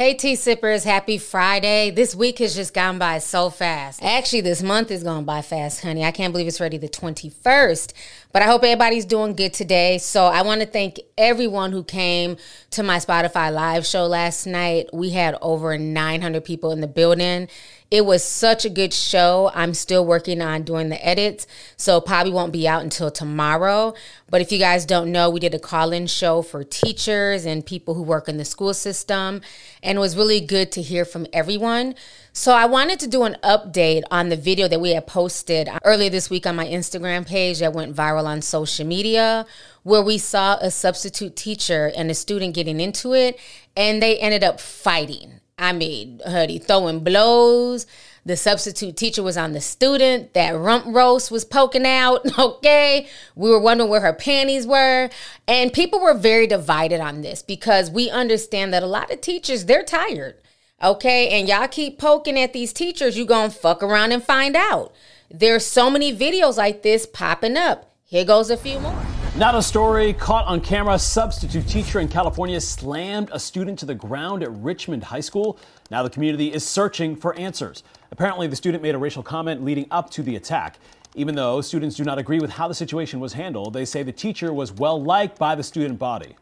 Hey, tea sippers, happy Friday. This week has just gone by so fast. Actually, this month is gone by fast, honey. I can't believe it's already the 21st. But I hope everybody's doing good today. So I want to thank everyone who came to my Spotify live show last night. We had over 900 people in the building. It was such a good show. I'm still working on doing the edits, so probably won't be out until tomorrow. But if you guys don't know, we did a call in show for teachers and people who work in the school system, and it was really good to hear from everyone. So I wanted to do an update on the video that we had posted earlier this week on my Instagram page that went viral on social media, where we saw a substitute teacher and a student getting into it, and they ended up fighting. I mean, honey, throwing blows. The substitute teacher was on the student. That rump roast was poking out. Okay. We were wondering where her panties were. And people were very divided on this because we understand that a lot of teachers, they're tired. Okay. And y'all keep poking at these teachers, you going to fuck around and find out. There's so many videos like this popping up. Here goes a few more. Not a story caught on camera. Substitute teacher in California slammed a student to the ground at Richmond High School. Now the community is searching for answers. Apparently, the student made a racial comment leading up to the attack. Even though students do not agree with how the situation was handled, they say the teacher was well liked by the student body.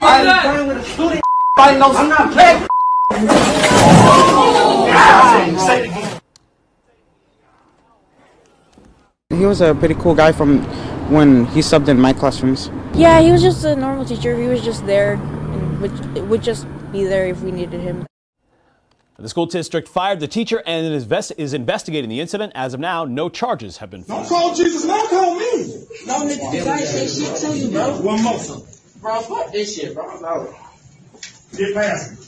I'm playing with a student. I know I'm not playing. He was a pretty cool guy from when he subbed in my classrooms. Yeah, he was just a normal teacher. He was just there and would, would just be there if we needed him. The school district fired the teacher and is, invest- is investigating the incident. As of now, no charges have been filed. Don't filed. call Jesus, man, call me. No nigga, this guy say shit to you, bro. One more. Bro, fuck this shit, bro. No. Get past me.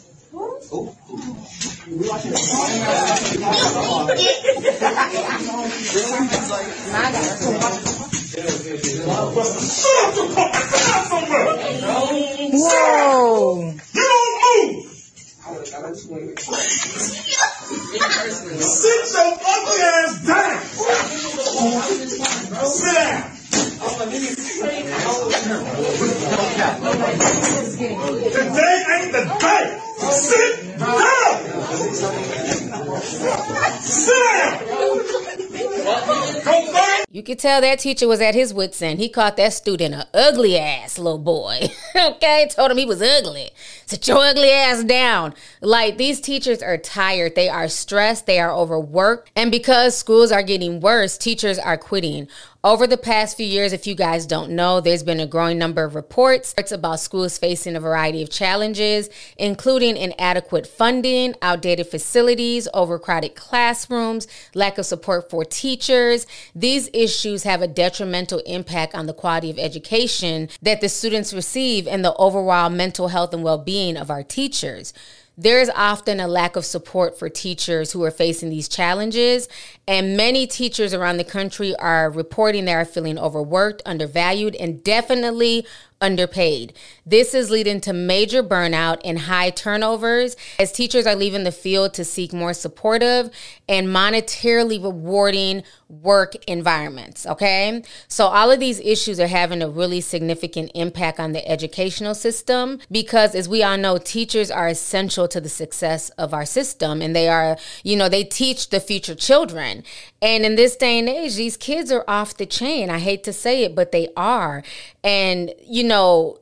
Whoa! You don't move. Sit your ugly ass down. Sit down. Today ain't the day. Sit down. Sit You could tell that teacher was at his wits' end. He caught that student a ugly ass little boy. okay, told him he was ugly. Sit your ugly ass down. Like these teachers are tired. They are stressed. They are overworked. And because schools are getting worse, teachers are quitting. Over the past few years, if you guys don't know, there's been a growing number of reports about schools facing a variety of challenges, including inadequate funding, outdated facilities, overcrowded classrooms, lack of support for teachers. These issues have a detrimental impact on the quality of education that the students receive and the overall mental health and well being of our teachers. There is often a lack of support for teachers who are facing these challenges, and many teachers around the country are reporting they are feeling overworked, undervalued, and definitely underpaid. This is leading to major burnout and high turnovers as teachers are leaving the field to seek more supportive and monetarily rewarding work environments. Okay. So, all of these issues are having a really significant impact on the educational system because, as we all know, teachers are essential to the success of our system and they are, you know, they teach the future children. And in this day and age, these kids are off the chain. I hate to say it, but they are. And, you know,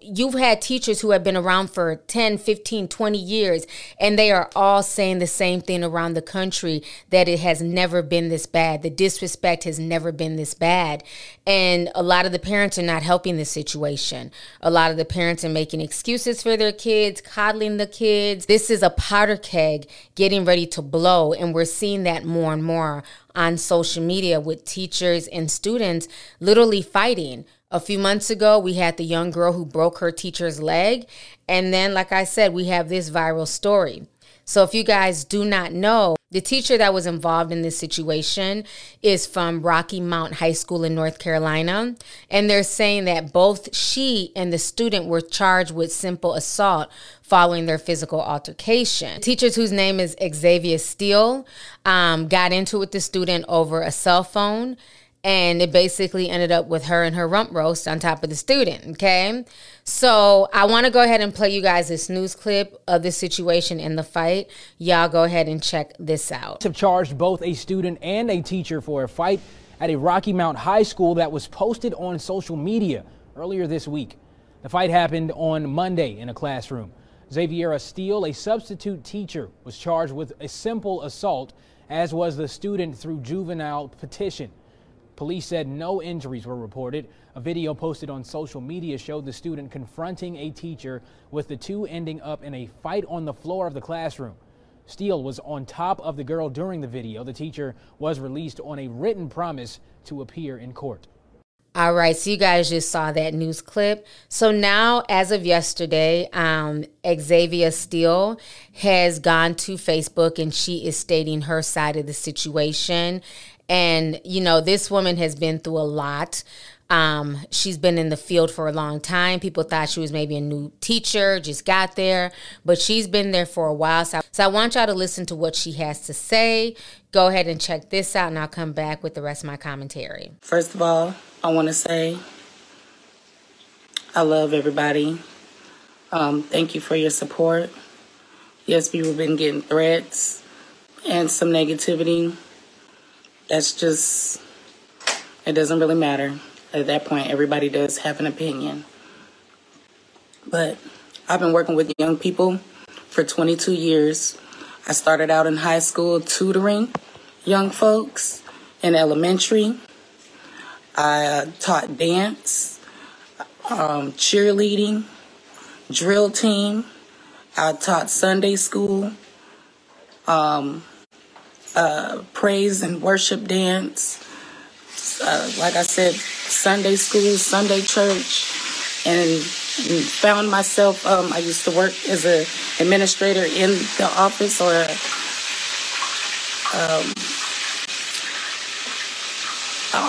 you've had teachers who have been around for 10, 15, 20 years, and they are all saying the same thing around the country that it has never been this bad. The disrespect has never been this bad. And a lot of the parents are not helping the situation. A lot of the parents are making excuses for their kids, coddling the kids. This is a powder keg getting ready to blow, and we're seeing that more and more on social media with teachers and students literally fighting. A few months ago, we had the young girl who broke her teacher's leg. And then, like I said, we have this viral story. So if you guys do not know, the teacher that was involved in this situation is from Rocky Mount High School in North Carolina. And they're saying that both she and the student were charged with simple assault following their physical altercation. Teachers whose name is Xavier Steele um, got into it with the student over a cell phone and it basically ended up with her and her rump roast on top of the student. Okay. So I want to go ahead and play you guys this news clip of this situation in the fight. Y'all go ahead and check this out. Have charged both a student and a teacher for a fight at a Rocky Mount High School that was posted on social media earlier this week. The fight happened on Monday in a classroom. Xaviera Steele, a substitute teacher, was charged with a simple assault, as was the student through juvenile petition. Police said no injuries were reported. A video posted on social media showed the student confronting a teacher, with the two ending up in a fight on the floor of the classroom. Steele was on top of the girl during the video. The teacher was released on a written promise to appear in court. All right, so you guys just saw that news clip. So now, as of yesterday, um, Xavier Steele has gone to Facebook and she is stating her side of the situation. And, you know, this woman has been through a lot. Um, she's been in the field for a long time. People thought she was maybe a new teacher, just got there, but she's been there for a while. So, so I want y'all to listen to what she has to say. Go ahead and check this out, and I'll come back with the rest of my commentary. First of all, I want to say I love everybody. Um, thank you for your support. Yes, people have been getting threats and some negativity that's just, it doesn't really matter. At that point, everybody does have an opinion. But I've been working with young people for 22 years. I started out in high school tutoring young folks in elementary. I uh, taught dance, um, cheerleading, drill team. I taught Sunday school. Um, uh, praise and worship dance. Uh, like I said, Sunday school, Sunday church, and, and found myself. Um, I used to work as an administrator in the office or um,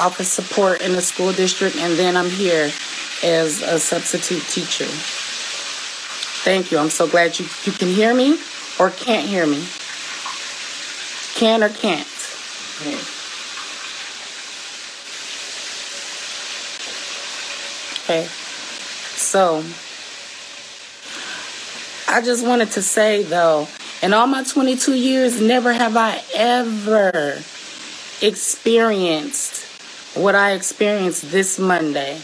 office support in the school district, and then I'm here as a substitute teacher. Thank you. I'm so glad you, you can hear me or can't hear me. Can or can't? Okay. So, I just wanted to say though, in all my 22 years, never have I ever experienced what I experienced this Monday.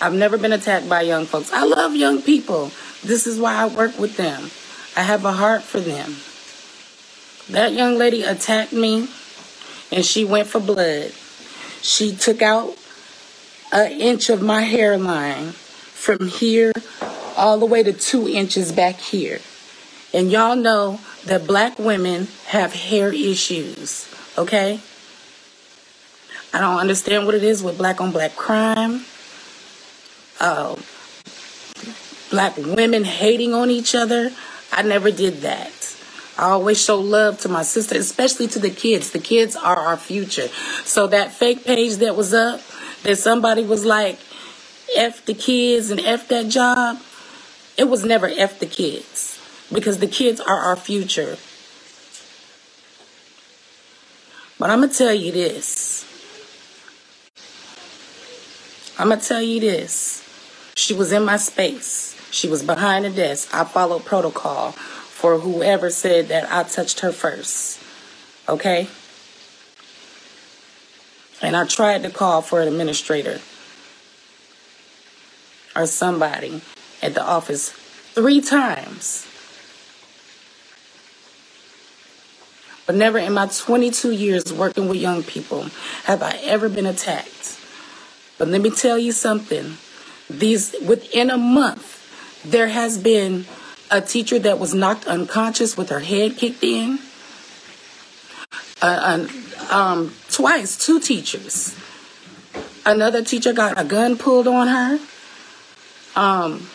I've never been attacked by young folks. I love young people. This is why I work with them. I have a heart for them. That young lady attacked me and she went for blood. She took out an inch of my hairline from here all the way to two inches back here. And y'all know that black women have hair issues, okay? I don't understand what it is with black on black crime. Uh, black women hating on each other. I never did that. I always show love to my sister, especially to the kids. The kids are our future. So that fake page that was up, that somebody was like, F the kids and F that job, it was never F the kids because the kids are our future. But I'm going to tell you this. I'm going to tell you this. She was in my space. She was behind the desk. I followed protocol for whoever said that I touched her first. Okay? And I tried to call for an administrator or somebody at the office three times. But never in my 22 years working with young people have I ever been attacked. But let me tell you something. These within a month there has been a teacher that was knocked unconscious with her head kicked in. Uh, um, twice, two teachers. Another teacher got a gun pulled on her. Um,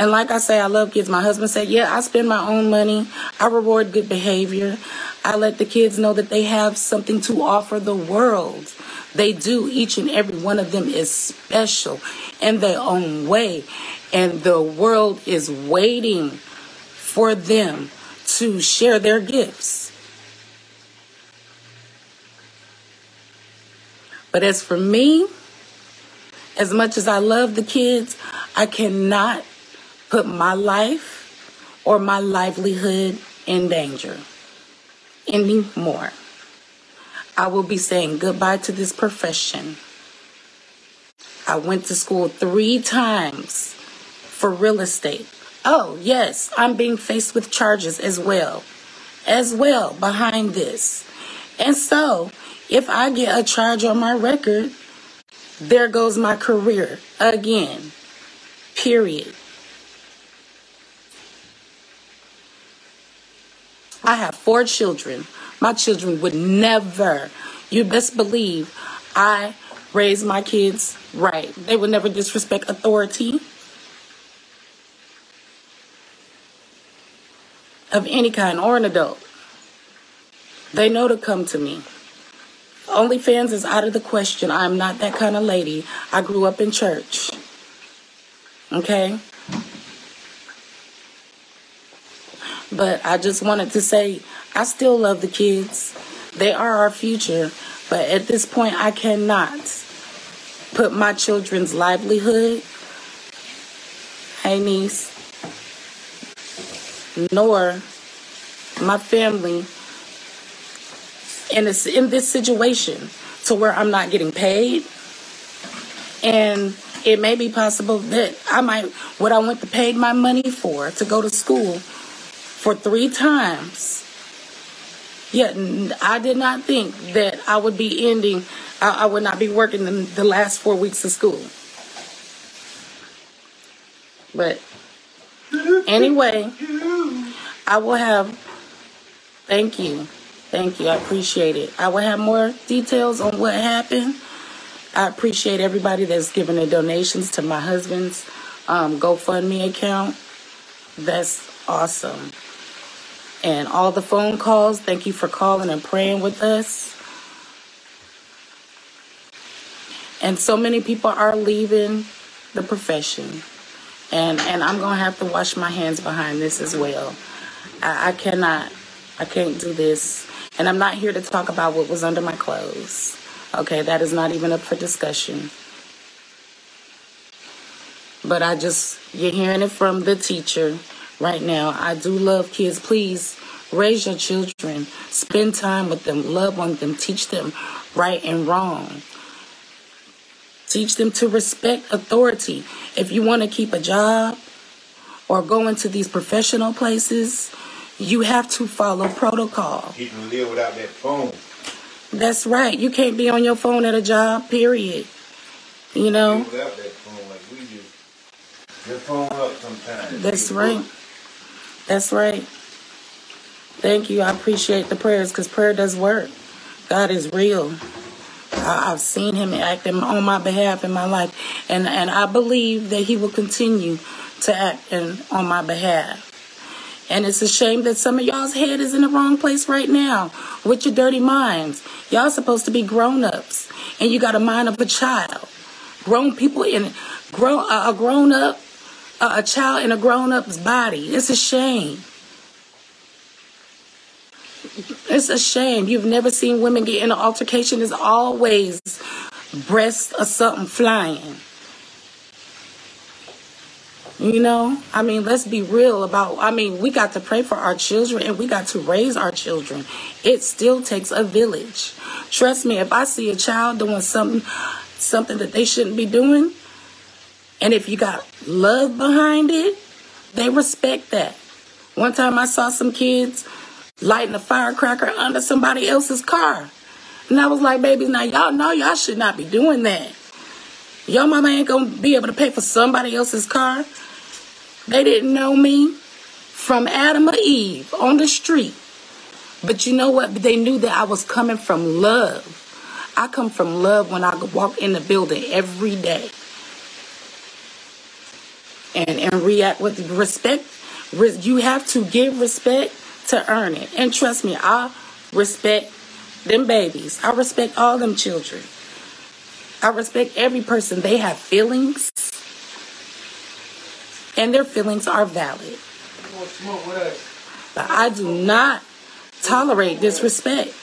And like I say, I love kids. My husband said, yeah, I spend my own money. I reward good behavior. I let the kids know that they have something to offer the world. They do. Each and every one of them is special in their own way. And the world is waiting for them to share their gifts. But as for me, as much as I love the kids, I cannot put my life or my livelihood in danger anymore. I will be saying goodbye to this profession. I went to school three times for real estate. Oh, yes, I'm being faced with charges as well, as well behind this. And so, if I get a charge on my record, there goes my career again. Period. I have four children. My children would never, you best believe, I raise my kids right. They would never disrespect authority of any kind or an adult. They know to come to me. OnlyFans is out of the question. I'm not that kind of lady. I grew up in church. Okay? But I just wanted to say I still love the kids. They are our future. But at this point, I cannot put my children's livelihood, hey niece, nor my family in this in this situation to where I'm not getting paid. And it may be possible that I might what I went to pay my money for to go to school for three times. Yet I did not think that I would be ending I, I would not be working the, the last four weeks of school. But anyway, I will have thank you. Thank you. I appreciate it. I will have more details on what happened. I appreciate everybody that's given their donations to my husband's um, GoFundMe account. That's awesome. And all the phone calls, thank you for calling and praying with us. And so many people are leaving the profession. And and I'm gonna have to wash my hands behind this as well. I, I cannot I can't do this. And I'm not here to talk about what was under my clothes. Okay, that is not even up for discussion. But I just, you're hearing it from the teacher right now. I do love kids. Please raise your children, spend time with them, love on them, teach them right and wrong. Teach them to respect authority. If you want to keep a job or go into these professional places, you have to follow protocol. He can live without that phone. That's right. You can't be on your phone at a job, period. You know? Without that phone like we do. Your phone up sometimes. That's right. That's right. Thank you. I appreciate the prayers because prayer does work. God is real. I, I've seen him acting on my behalf in my life, and, and I believe that he will continue to act in, on my behalf. And it's a shame that some of y'all's head is in the wrong place right now with your dirty minds. Y'all supposed to be grown ups, and you got a mind of a child. Grown people in grown a grown up, a, a child in a grown up's body. It's a shame. It's a shame. You've never seen women get in an altercation. It's always breasts or something flying. You know, I mean, let's be real about. I mean, we got to pray for our children and we got to raise our children. It still takes a village. Trust me, if I see a child doing something, something that they shouldn't be doing, and if you got love behind it, they respect that. One time I saw some kids lighting a firecracker under somebody else's car. And I was like, babies, now y'all know y'all should not be doing that. Your mama ain't gonna be able to pay for somebody else's car. They didn't know me from Adam or Eve on the street. But you know what? They knew that I was coming from love. I come from love when I walk in the building every day. And, and react with respect. You have to give respect to earn it. And trust me, I respect them babies. I respect all them children. I respect every person. They have feelings, and their feelings are valid. But I do not tolerate disrespect.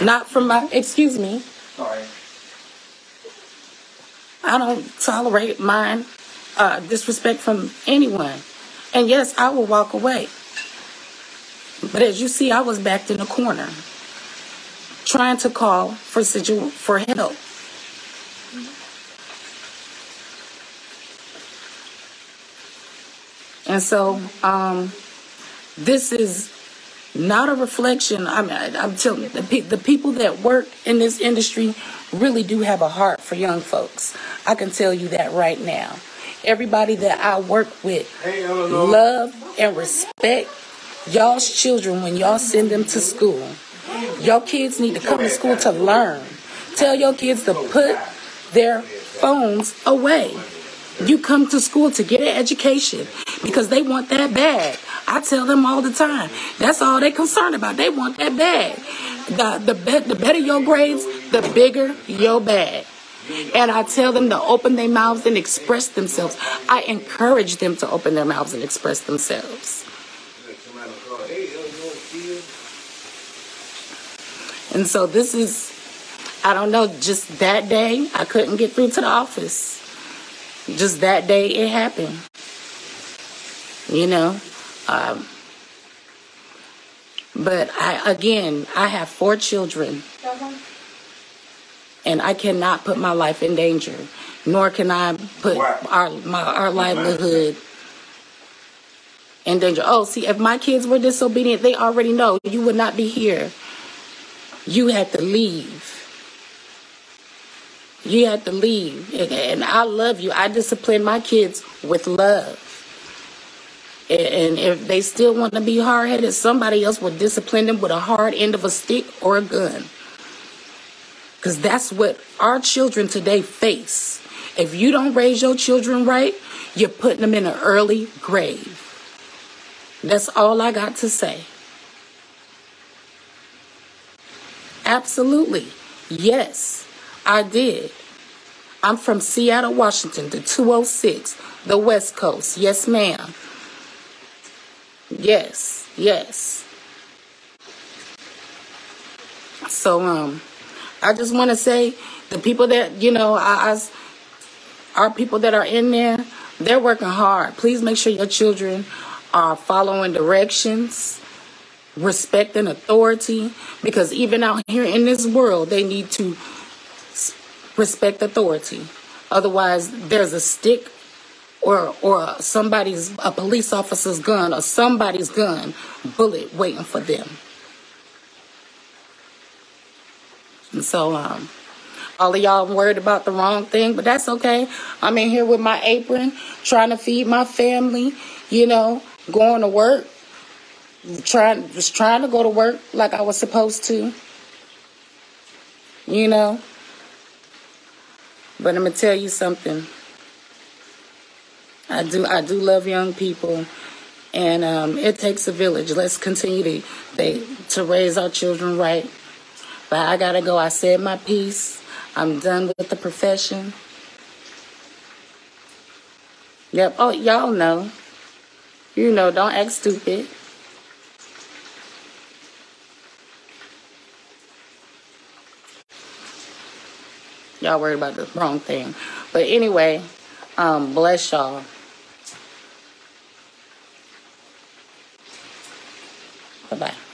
Not from my, excuse me. Sorry. I don't tolerate mine, uh, disrespect from anyone. And yes, I will walk away. But as you see, I was backed in a corner, trying to call for situ- for help. And so, um, this is not a reflection. I mean, I'm telling you, the, pe- the people that work in this industry really do have a heart for young folks. I can tell you that right now. Everybody that I work with love and respect y'all's children when y'all send them to school. Your kids need to come to school to learn. Tell your kids to put their phones away. You come to school to get an education because they want that bag. I tell them all the time. That's all they're concerned about. They want that bag. The, the, be- the better your grades, the bigger your bag. And I tell them to open their mouths and express themselves. I encourage them to open their mouths and express themselves. And so this is, I don't know, just that day, I couldn't get through to the office. Just that day, it happened. You know? Um, but I, again, I have four children. And I cannot put my life in danger, nor can I put our, my, our livelihood in danger. Oh, see, if my kids were disobedient, they already know you would not be here. You had to leave. You had to leave. And, I love you. I discipline my kids with love. And, and if they still want to be hard headed, somebody else will discipline them with a hard end of a stick or a gun. Because that's what our children today face. If you don't raise your children right, you're putting them in an early grave. That's all I got to say. Absolutely. Yes, I did. I'm from Seattle, Washington, the 206, the West Coast. Yes, ma'am. Yes, yes. So, um, I just want to say the people that, you know, I, I, our people that are in there, they're working hard. Please make sure your children are following directions, respecting authority, because even out here in this world, they need to respect authority. Otherwise, there's a stick or or somebody's a police officer's gun or somebody's gun bullet waiting for them. And so um all of y'all worried about the wrong thing, but that's okay. I'm in here with my apron, trying to feed my family, you know, going to work, trying just trying to go to work like I was supposed to. You know. But I'm gonna tell you something. I do I do love young people and um, it takes a village. Let's continue to they, to raise our children right. But I gotta go. I said my piece. I'm done with the profession. Yep. Oh, y'all know. You know, don't act stupid. Y'all worried about the wrong thing. But anyway, um, bless y'all. Bye bye.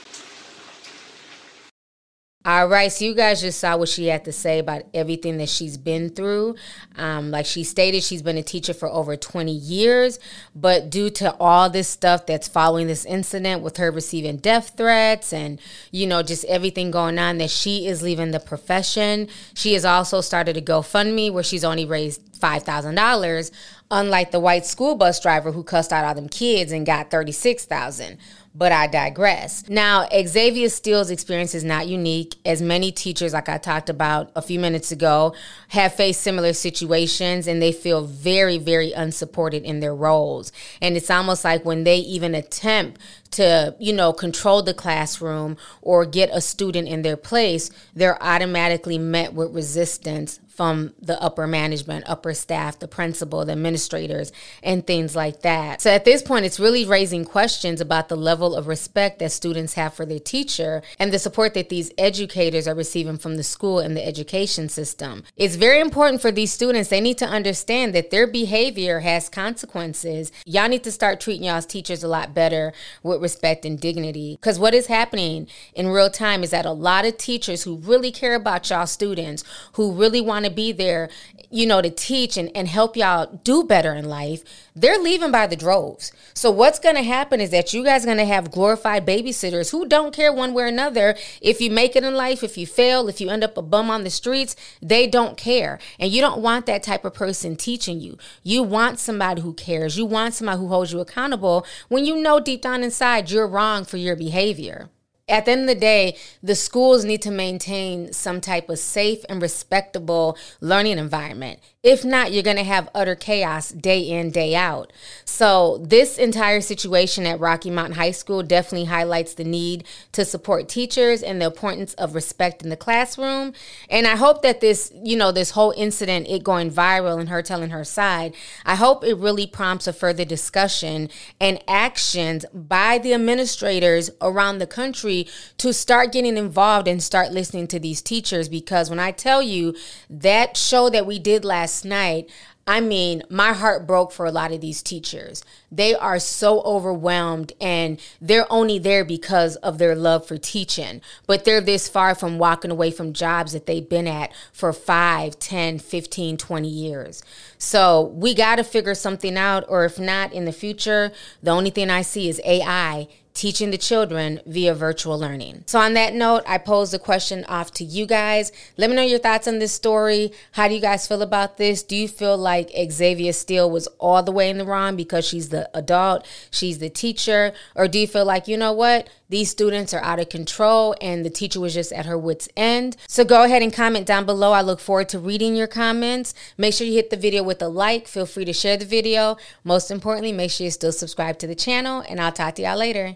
All right, so you guys just saw what she had to say about everything that she's been through. Um, like she stated, she's been a teacher for over 20 years, but due to all this stuff that's following this incident with her receiving death threats and, you know, just everything going on, that she is leaving the profession. She has also started a GoFundMe where she's only raised $5,000, unlike the white school bus driver who cussed out all them kids and got 36,000 but I digress. Now, Xavier Steele's experience is not unique, as many teachers, like I talked about a few minutes ago, have faced similar situations and they feel very, very unsupported in their roles. And it's almost like when they even attempt to, you know, control the classroom or get a student in their place, they're automatically met with resistance from the upper management, upper staff, the principal, the administrators, and things like that. So at this point, it's really raising questions about the level of respect that students have for their teacher and the support that these educators are receiving from the school and the education system. It's very important for these students, they need to understand that their behavior has consequences. Y'all need to start treating y'all's teachers a lot better with respect and dignity. Because what is happening in real time is that a lot of teachers who really care about y'all students, who really want to be there, you know, to teach and, and help y'all do better in life, they're leaving by the droves. So what's going to happen is that you guys are going to have glorified babysitters who don't care one way or another if you make it in life, if you fail, if you end up a bum on the streets, they don't care. And you don't want that type of person teaching you. You want somebody who cares. You want somebody who holds you accountable when you know deep down inside you're wrong for your behavior at the end of the day, the schools need to maintain some type of safe and respectable learning environment. If not, you're going to have utter chaos day in, day out. So, this entire situation at Rocky Mount High School definitely highlights the need to support teachers and the importance of respect in the classroom. And I hope that this, you know, this whole incident, it going viral and her telling her side, I hope it really prompts a further discussion and actions by the administrators around the country to start getting involved and start listening to these teachers. Because when I tell you that show that we did last night, I mean, my heart broke for a lot of these teachers. They are so overwhelmed and they're only there because of their love for teaching. But they're this far from walking away from jobs that they've been at for 5, 10, 15, 20 years. So we got to figure something out. Or if not, in the future, the only thing I see is AI teaching the children via virtual learning. So, on that note, I pose the question off to you guys. Let me know your thoughts on this story. How do you guys feel about this? Do you feel like Xavier Steele was all the way in the wrong because she's the adult, she's the teacher? Or do you feel like, you know what? These students are out of control and the teacher was just at her wits' end. So go ahead and comment down below. I look forward to reading your comments. Make sure you hit the video with a like. Feel free to share the video. Most importantly, make sure you still subscribe to the channel and I'll talk to y'all later.